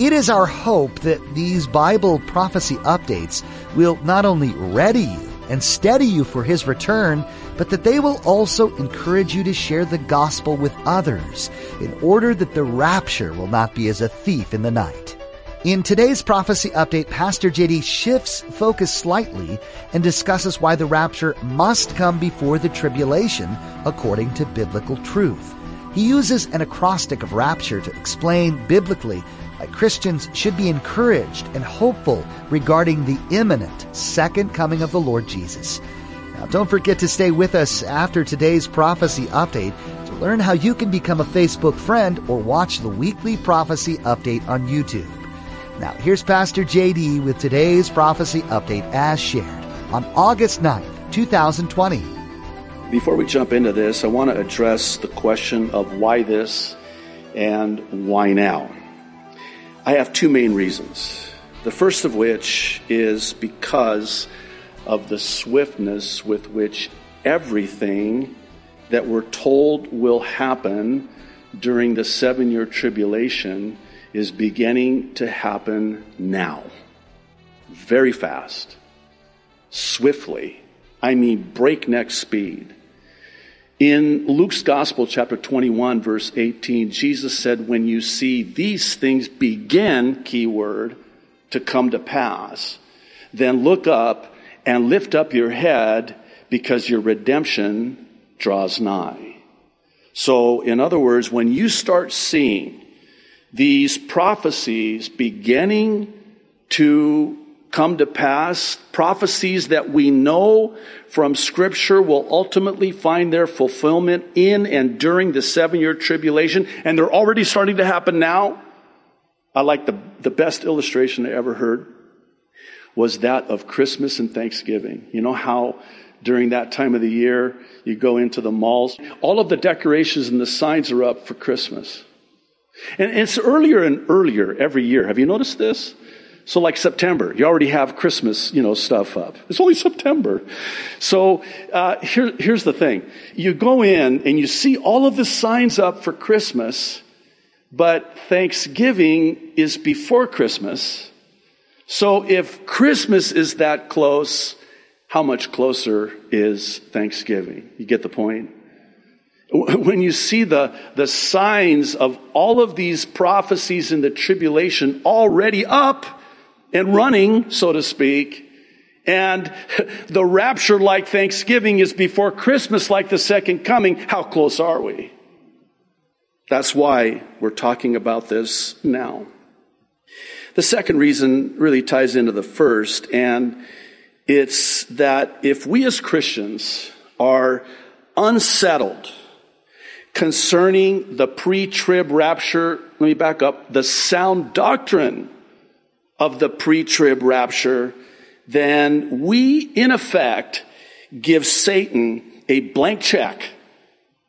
It is our hope that these Bible prophecy updates will not only ready you and steady you for His return, but that they will also encourage you to share the gospel with others in order that the rapture will not be as a thief in the night. In today's prophecy update, Pastor JD shifts focus slightly and discusses why the rapture must come before the tribulation according to biblical truth. He uses an acrostic of rapture to explain biblically Christians should be encouraged and hopeful regarding the imminent second coming of the Lord Jesus. Now, don't forget to stay with us after today's prophecy update to learn how you can become a Facebook friend or watch the weekly prophecy update on YouTube. Now, here's Pastor JD with today's prophecy update as shared on August 9th, 2020. Before we jump into this, I want to address the question of why this and why now. I have two main reasons. The first of which is because of the swiftness with which everything that we're told will happen during the seven year tribulation is beginning to happen now. Very fast, swiftly. I mean, breakneck speed. In Luke's Gospel, chapter 21, verse 18, Jesus said, When you see these things begin, keyword, to come to pass, then look up and lift up your head because your redemption draws nigh. So, in other words, when you start seeing these prophecies beginning to come to pass, prophecies that we know from scripture will ultimately find their fulfillment in and during the seven year tribulation, and they're already starting to happen now. I like the, the best illustration I ever heard was that of Christmas and Thanksgiving. You know how during that time of the year you go into the malls? All of the decorations and the signs are up for Christmas. And it's earlier and earlier every year. Have you noticed this? So like September, you already have Christmas, you know, stuff up. It's only September. So uh, here, here's the thing: you go in and you see all of the signs up for Christmas, but Thanksgiving is before Christmas. So if Christmas is that close, how much closer is Thanksgiving? You get the point? When you see the, the signs of all of these prophecies in the tribulation already up, and running, so to speak. And the rapture like Thanksgiving is before Christmas like the second coming. How close are we? That's why we're talking about this now. The second reason really ties into the first, and it's that if we as Christians are unsettled concerning the pre-trib rapture, let me back up, the sound doctrine of the pre-trib rapture, then we, in effect, give Satan a blank check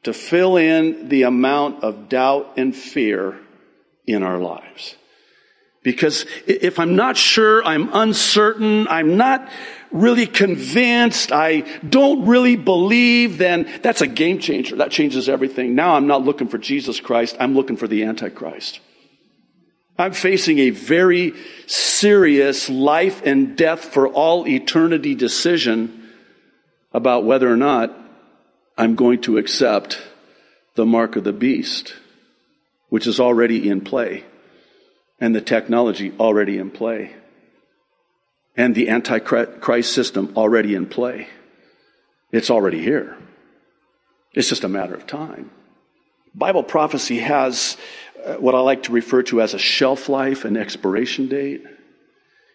to fill in the amount of doubt and fear in our lives. Because if I'm not sure, I'm uncertain, I'm not really convinced, I don't really believe, then that's a game changer. That changes everything. Now I'm not looking for Jesus Christ, I'm looking for the Antichrist. I'm facing a very serious life and death for all eternity decision about whether or not I'm going to accept the mark of the beast, which is already in play, and the technology already in play, and the Antichrist system already in play. It's already here. It's just a matter of time. Bible prophecy has Uh, what I like to refer to as a shelf life and expiration date.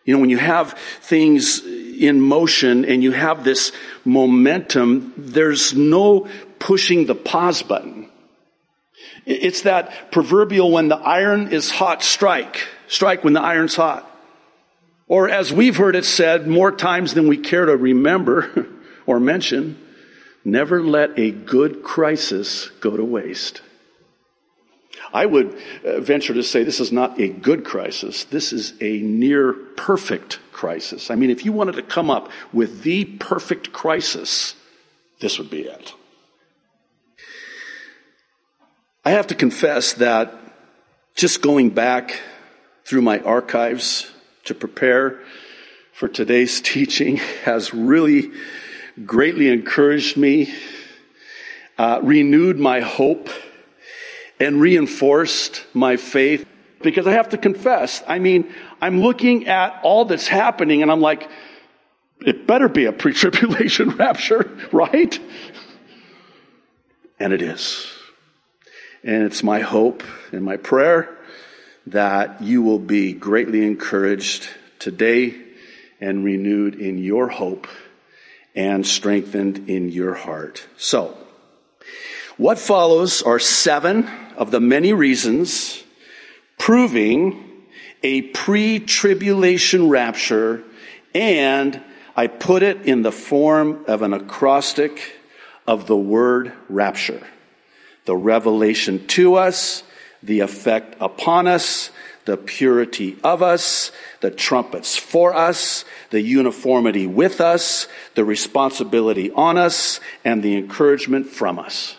You know, when you have things in motion and you have this momentum, there's no pushing the pause button. It's that proverbial when the iron is hot strike. strike when the iron's hot. Or as we've heard it said more times than we care to remember or mention, never let a good crisis go to waste. I would uh, venture to say this is not a good crisis. This is a near perfect crisis. I mean, if you wanted to come up with the perfect crisis, this would be it. I have to confess that just going back through my archives to prepare for today's teaching has really greatly encouraged me, uh, renewed my hope, and reinforced my faith. Because I have to confess, I mean, I'm looking at all that's happening and I'm like, it better be a pre tribulation rapture, right? And it is. And it's my hope and my prayer that you will be greatly encouraged today and renewed in your hope and strengthened in your heart. So, what follows are seven of the many reasons proving a pre-tribulation rapture and I put it in the form of an acrostic of the word rapture the revelation to us, the effect upon us, the purity of us, the trumpets for us, the uniformity with us, the responsibility on us, and the encouragement from us.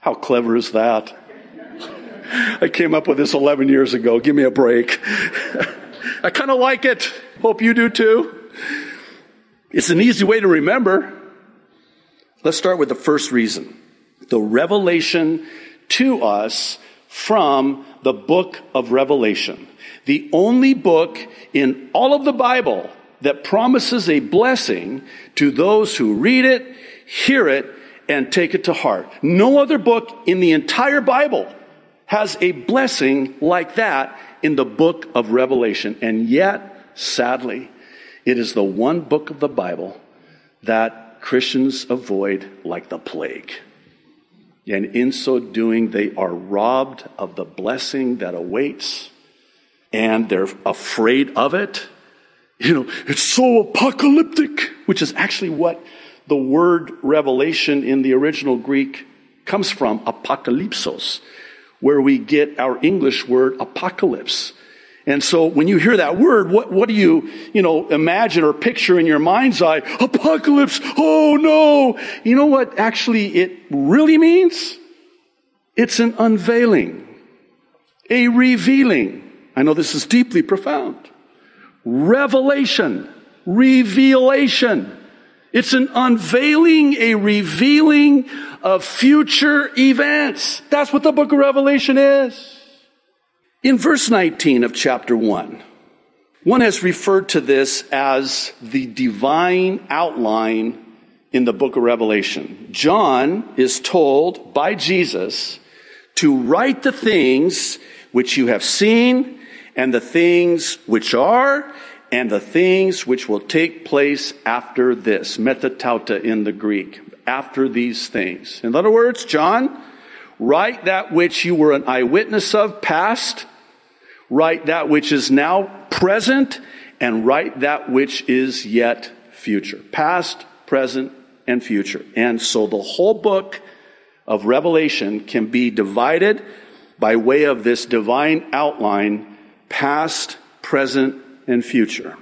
How clever is that? I came up with this 11 years ago. Give me a break. I kind of like it. Hope you do too. It's an easy way to remember. Let's start with the first reason the revelation to us from the book of Revelation. The only book in all of the Bible that promises a blessing to those who read it, hear it, and take it to heart. No other book in the entire Bible has a blessing like that in the book of Revelation. And yet, sadly, it is the one book of the Bible that Christians avoid like the plague. And in so doing, they are robbed of the blessing that awaits and they're afraid of it. You know, it's so apocalyptic, which is actually what the word revelation in the original Greek comes from, apocalypsos, where we get our English word apocalypse. And so when you hear that word, what, what do you, you know, imagine or picture in your mind's eye? Apocalypse. Oh no. You know what actually it really means? It's an unveiling, a revealing. I know this is deeply profound. Revelation, revelation. It's an unveiling, a revealing of future events. That's what the book of Revelation is. In verse 19 of chapter 1, one has referred to this as the divine outline in the book of Revelation. John is told by Jesus to write the things which you have seen and the things which are and the things which will take place after this. Metatauta in the Greek. After these things. In other words, John, write that which you were an eyewitness of past write that which is now present, and write that which is yet future. Past, present, and future. And so the whole book of Revelation can be divided by way of this divine outline, past, present, and future.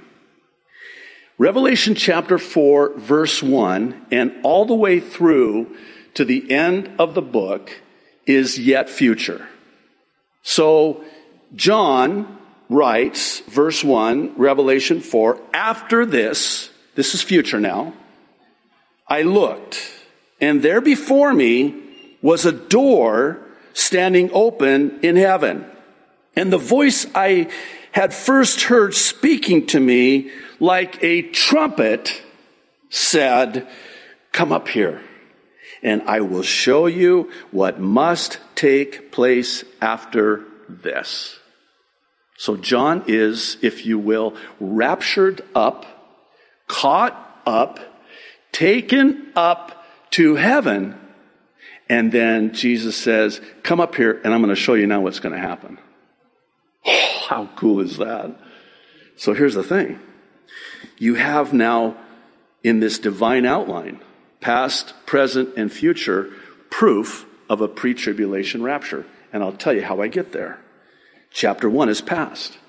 Revelation chapter 4, verse 1, and all the way through to the end of the book is yet future. So John writes, verse 1, Revelation 4, after this, this is future now, I looked, and there before me was a door standing open in heaven. And the voice I had first heard speaking to me like a trumpet said, Come up here, and I will show you what must take place after this. So John is, if you will, raptured up, caught up, taken up to heaven. And then Jesus says, Come up here, and I'm going to show you now what's going to happen. How cool is that? So here's the thing. You have now in this divine outline, past, present, and future, proof of a pre-tribulation rapture. And I'll tell you how I get there. Chapter one is past.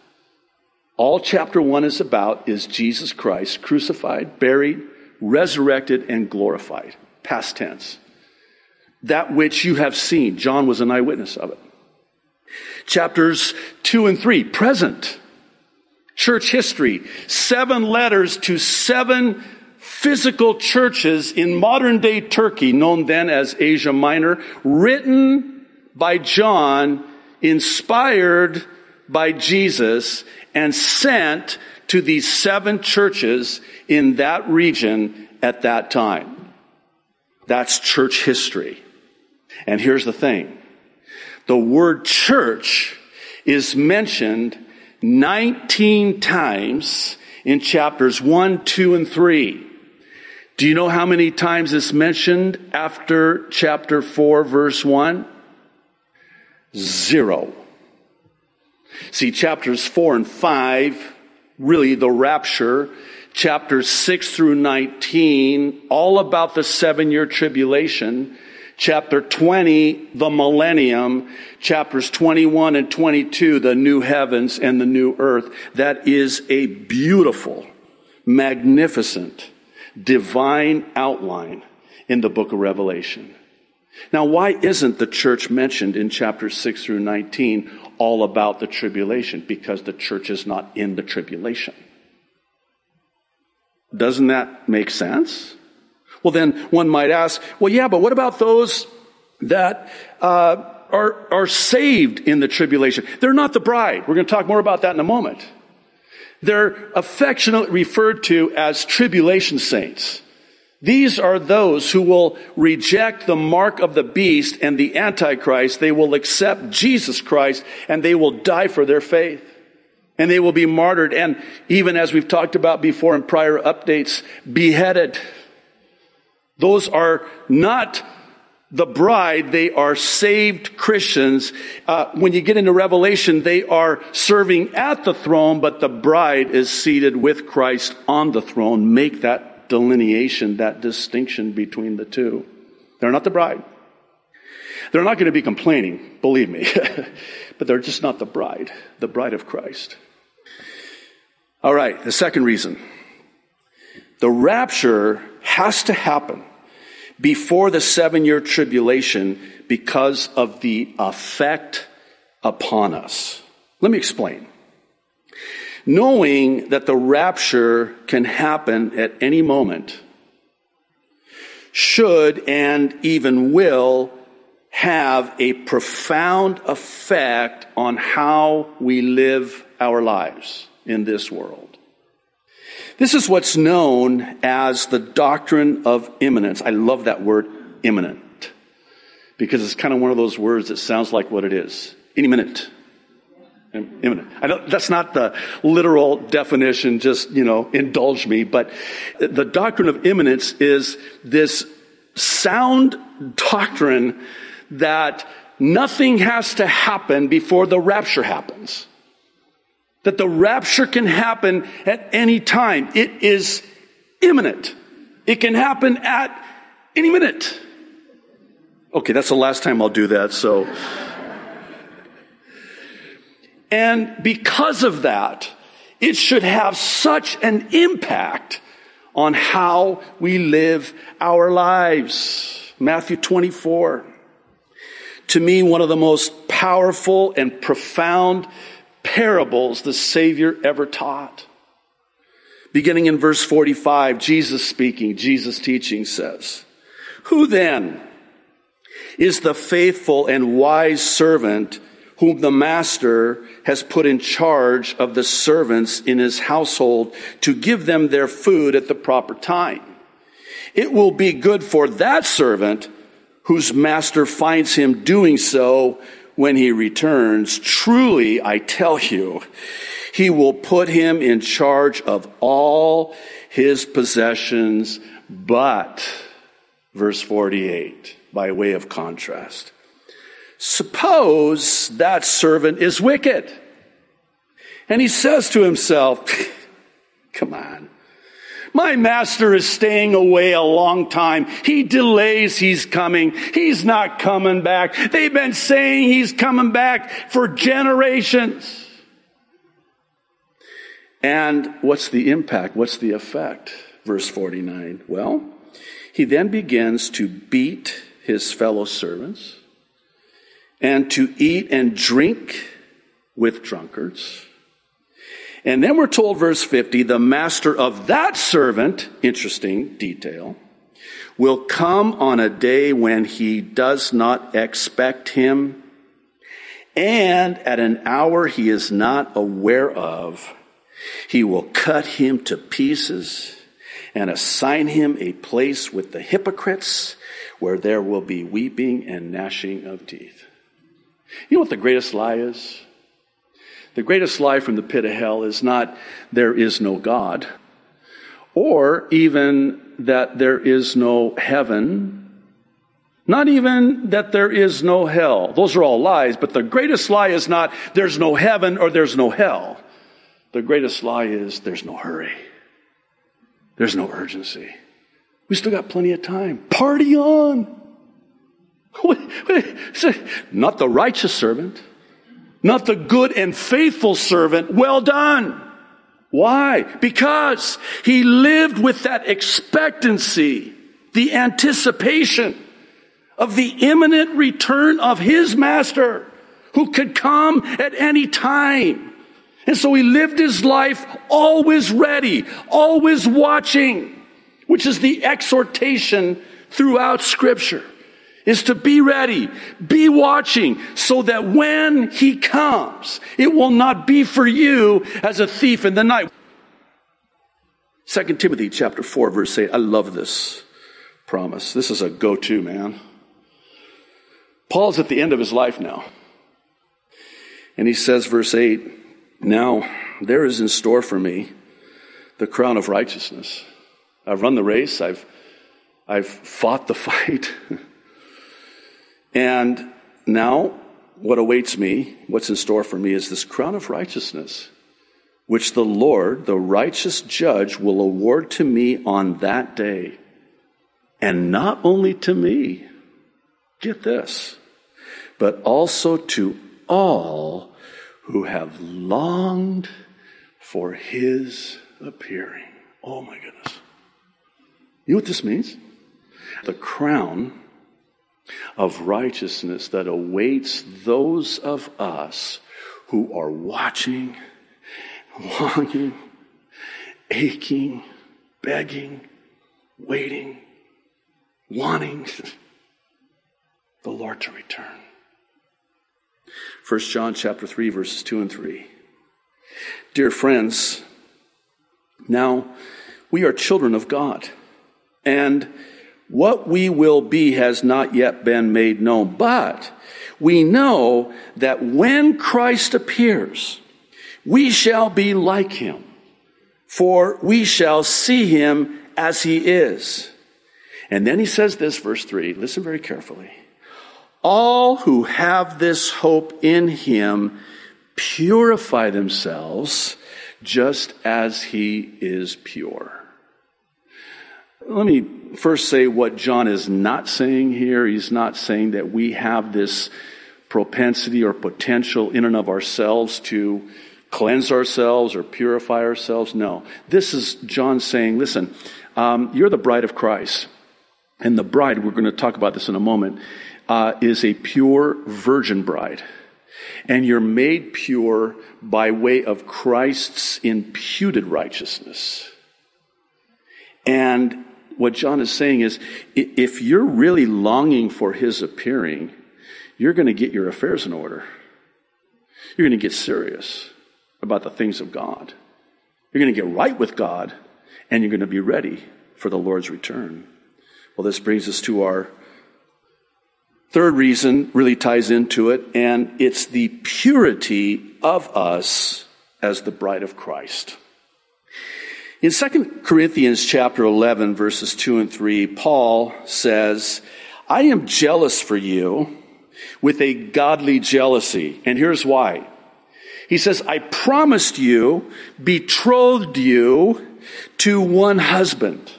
All chapter one is about is Jesus Christ crucified, buried, resurrected, and glorified. Past tense. That which you have seen. John was an eyewitness of it. Chapters two and three, present. Church history. Seven letters to seven physical churches in modern day Turkey, known then as Asia Minor, written by John, inspired by Jesus, and sent to these seven churches in that region at that time. That's church history. And here's the thing. The word church is mentioned 19 times in chapters 1, 2, and 3. Do you know how many times it's mentioned after chapter 4, verse 1? Zero. See, chapters 4 and 5, really the rapture, chapters 6 through 19, all about the seven year tribulation. Chapter 20, the millennium. Chapters 21 and 22, the new heavens and the new earth. That is a beautiful, magnificent, divine outline in the book of Revelation. Now, why isn't the church mentioned in chapters 6 through 19 all about the tribulation? Because the church is not in the tribulation. Doesn't that make sense? Well, then one might ask, well, yeah, but what about those that uh, are, are saved in the tribulation? They're not the bride. We're going to talk more about that in a moment. They're affectionately referred to as tribulation saints. These are those who will reject the mark of the beast and the antichrist. They will accept Jesus Christ and they will die for their faith. And they will be martyred and even as we've talked about before in prior updates, beheaded. Those are not the bride, they are saved Christians. Uh, when you get into Revelation, they are serving at the throne, but the bride is seated with Christ on the throne. Make that delineation, that distinction between the two. They're not the bride. They're not going to be complaining, believe me, but they're just not the bride, the bride of Christ. All right, the second reason. The rapture has to happen before the seven year tribulation because of the effect upon us. Let me explain. Knowing that the rapture can happen at any moment should and even will have a profound effect on how we live our lives in this world. This is what's known as the doctrine of imminence. I love that word, imminent, because it's kind of one of those words that sounds like what it is. Any minute. Imminent. I don't, that's not the literal definition, just, you know, indulge me, but the doctrine of imminence is this sound doctrine that nothing has to happen before the rapture happens that the rapture can happen at any time. It is imminent. It can happen at any minute. Okay, that's the last time I'll do that, so. and because of that, it should have such an impact on how we live our lives. Matthew 24. To me, one of the most powerful and profound parables the Savior ever taught. Beginning in verse 45, Jesus speaking, Jesus teaching says, Who then is the faithful and wise servant whom the master has put in charge of the servants in his household to give them their food at the proper time? It will be good for that servant whose master finds him doing so when he returns, truly I tell you, he will put him in charge of all his possessions, but, verse 48, by way of contrast, suppose that servant is wicked And he says to himself, Come on. My master is staying away a long time. He delays, he's coming. He's not coming back. They've been saying he's coming back for generations. And what's the impact? What's the effect? Verse 49. Well, he then begins to beat his fellow servants and to eat and drink with drunkards. And then we're told, verse 50, the master of that servant, interesting detail, will come on a day when he does not expect him and at an hour he is not aware of. He will cut him to pieces and assign him a place with the hypocrites where there will be weeping and gnashing of teeth. You know what the greatest lie is? The greatest lie from the pit of hell is not there is no God, or even that there is no heaven, not even that there is no hell. Those are all lies, but the greatest lie is not there's no heaven or there's no hell. The greatest lie is there's no hurry. There's no urgency. We still got plenty of time. Party on. Not the righteous servant not the good and faithful servant. Well done. Why? Because he lived with that expectancy, the anticipation of the imminent return of his master who could come at any time. And so he lived his life always ready, always watching, which is the exhortation throughout scripture is to be ready, be watching, so that when he comes, it will not be for you as a thief in the night. 2 Timothy chapter 4 verse 8. I love this promise. This is a go-to, man. Paul's at the end of his life now. And he says, verse 8, Now there is in store for me the crown of righteousness. I've run the race, I've, I've fought the fight. And now, what awaits me, what's in store for me, is this crown of righteousness, which the Lord, the righteous judge, will award to me on that day. And not only to me, get this, but also to all who have longed for his appearing. Oh my goodness. You know what this means? The crown of righteousness that awaits those of us who are watching, longing, aching, begging, waiting, wanting the Lord to return. 1 John chapter 3 verses 2 and 3. Dear friends, now we are children of God and what we will be has not yet been made known, but we know that when Christ appears, we shall be like him, for we shall see him as he is. And then he says this, verse 3, listen very carefully. All who have this hope in him purify themselves just as he is pure. Let me first say what John is not saying here. He's not saying that we have this propensity or potential in and of ourselves to cleanse ourselves or purify ourselves. No. This is John saying, listen, um, you're the bride of Christ. And the bride, we're going to talk about this in a moment, uh, is a pure virgin bride. And you're made pure by way of Christ's imputed righteousness. And what John is saying is if you're really longing for his appearing, you're going to get your affairs in order. You're going to get serious about the things of God. You're going to get right with God, and you're going to be ready for the Lord's return. Well, this brings us to our third reason, really ties into it, and it's the purity of us as the bride of Christ. In 2 Corinthians chapter 11 verses 2 and 3, Paul says, I am jealous for you with a godly jealousy. And here's why. He says, I promised you, betrothed you to one husband.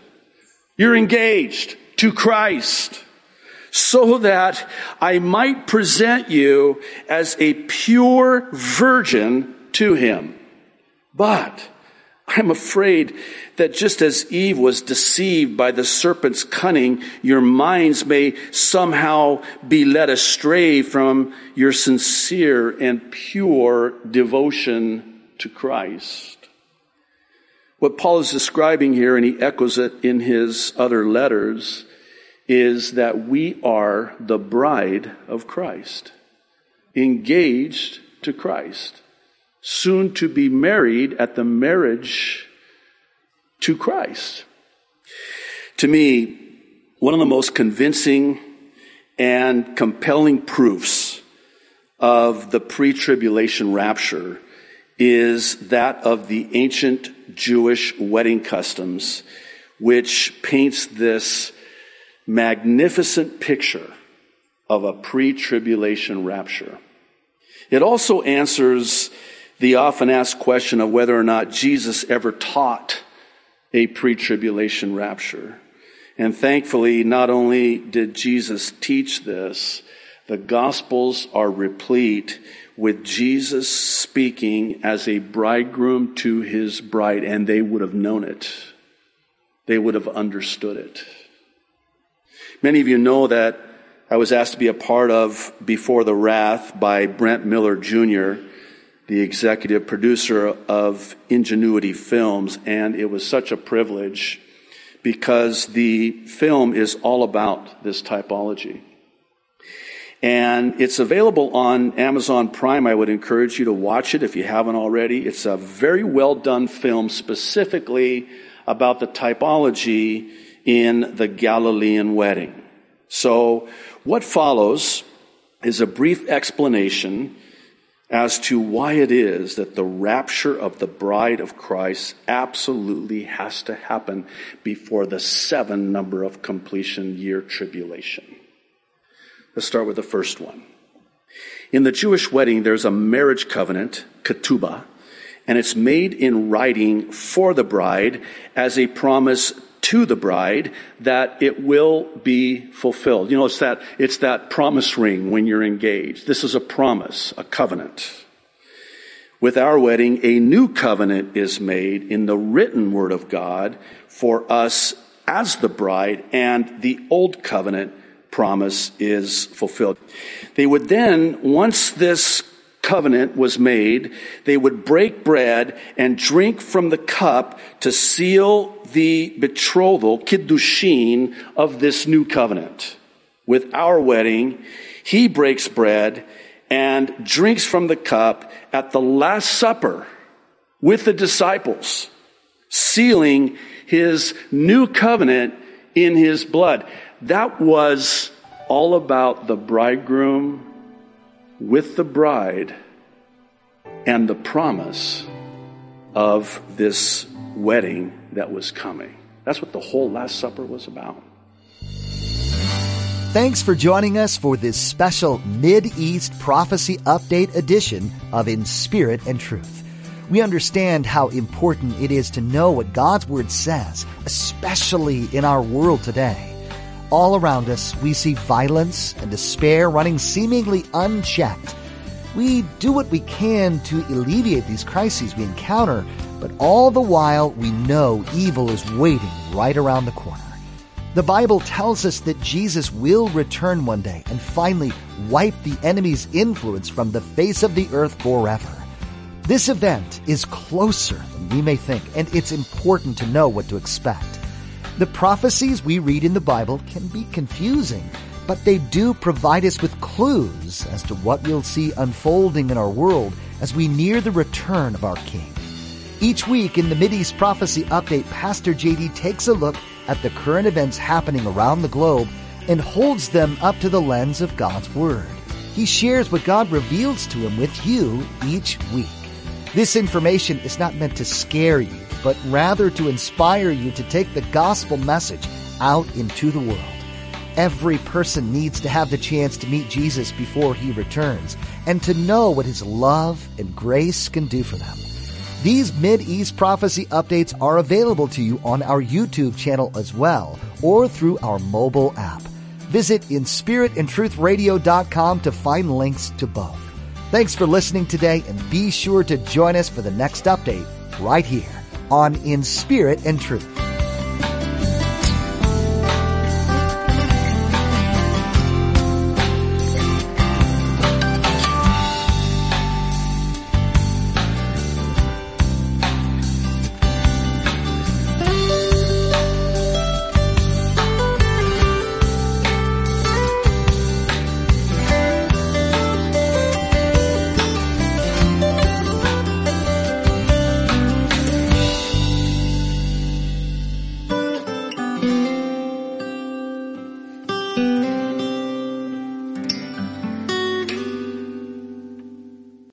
You're engaged to Christ so that I might present you as a pure virgin to him. But I'm afraid that just as Eve was deceived by the serpent's cunning, your minds may somehow be led astray from your sincere and pure devotion to Christ. What Paul is describing here, and he echoes it in his other letters, is that we are the bride of Christ, engaged to Christ soon to be married at the marriage to Christ. To me, one of the most convincing and compelling proofs of the pre tribulation rapture is that of the ancient Jewish wedding customs, which paints this magnificent picture of a pre tribulation rapture. It also answers the often asked question of whether or not Jesus ever taught a pre tribulation rapture. And thankfully, not only did Jesus teach this, the Gospels are replete with Jesus speaking as a bridegroom to his bride, and they would have known it. They would have understood it. Many of you know that I was asked to be a part of Before the Wrath by Brent Miller Jr the executive producer of Ingenuity Films, and it was such a privilege because the film is all about this typology. And it's available on Amazon Prime. I would encourage you to watch it if you haven't already. It's a very well done film specifically about the typology in the Galilean wedding. So what follows is a brief explanation as to why it is that the rapture of the bride of Christ absolutely has to happen before the seven number of completion year tribulation. Let's start with the first one. In the Jewish wedding, there's a marriage covenant, ketubah, and it's made in writing for the bride as a promise to the bride that it will be fulfilled. You know, it's that, it's that promise ring when you're engaged. This is a promise, a covenant. With our wedding, a new covenant is made in the written word of God for us as the bride, and the old covenant promise is fulfilled. They would then, once this covenant was made, they would break bread and drink from the cup to seal the betrothal, kiddushin, of this new covenant. With our wedding, he breaks bread and drinks from the cup at the Last Supper with the disciples, sealing his new covenant in his blood. That was all about the bridegroom with the bride and the promise of this wedding that was coming. That's what the whole Last Supper was about. Thanks for joining us for this special Mid East Prophecy Update edition of In Spirit and Truth. We understand how important it is to know what God's Word says, especially in our world today. All around us, we see violence and despair running seemingly unchecked. We do what we can to alleviate these crises we encounter, but all the while we know evil is waiting right around the corner. The Bible tells us that Jesus will return one day and finally wipe the enemy's influence from the face of the earth forever. This event is closer than we may think, and it's important to know what to expect. The prophecies we read in the Bible can be confusing, but they do provide us with clues as to what we'll see unfolding in our world as we near the return of our King. Each week in the Mideast Prophecy Update, Pastor JD takes a look at the current events happening around the globe and holds them up to the lens of God's Word. He shares what God reveals to him with you each week. This information is not meant to scare you but rather to inspire you to take the gospel message out into the world. Every person needs to have the chance to meet Jesus before he returns and to know what his love and grace can do for them. These Mid-East prophecy updates are available to you on our YouTube channel as well or through our mobile app. Visit inspiritandtruthradio.com to find links to both. Thanks for listening today and be sure to join us for the next update right here on In Spirit and Truth.